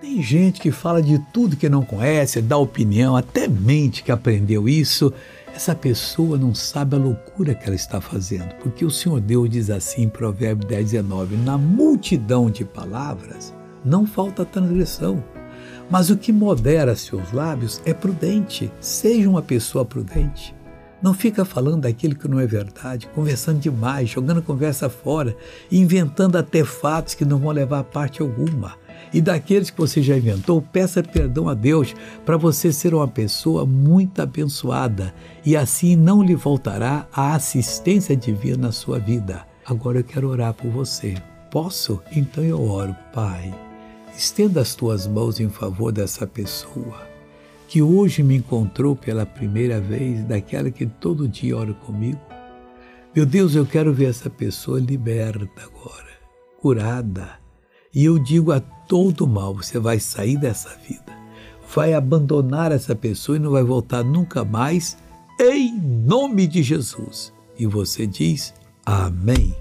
Tem gente que fala de tudo que não conhece, dá opinião, até mente que aprendeu isso. Essa pessoa não sabe a loucura que ela está fazendo, porque o Senhor Deus diz assim em Provérbio 10, 19: Na multidão de palavras não falta transgressão, mas o que modera seus lábios é prudente. Seja uma pessoa prudente. Não fica falando daquilo que não é verdade, conversando demais, jogando conversa fora, inventando até fatos que não vão levar a parte alguma. E daqueles que você já inventou, peça perdão a Deus para você ser uma pessoa muito abençoada e assim não lhe voltará a assistência divina na sua vida. Agora eu quero orar por você. Posso? Então eu oro, Pai. Estenda as tuas mãos em favor dessa pessoa que hoje me encontrou pela primeira vez, daquela que todo dia ora comigo. Meu Deus, eu quero ver essa pessoa liberta agora, curada. E eu digo a todo mal: você vai sair dessa vida, vai abandonar essa pessoa e não vai voltar nunca mais, em nome de Jesus. E você diz: Amém.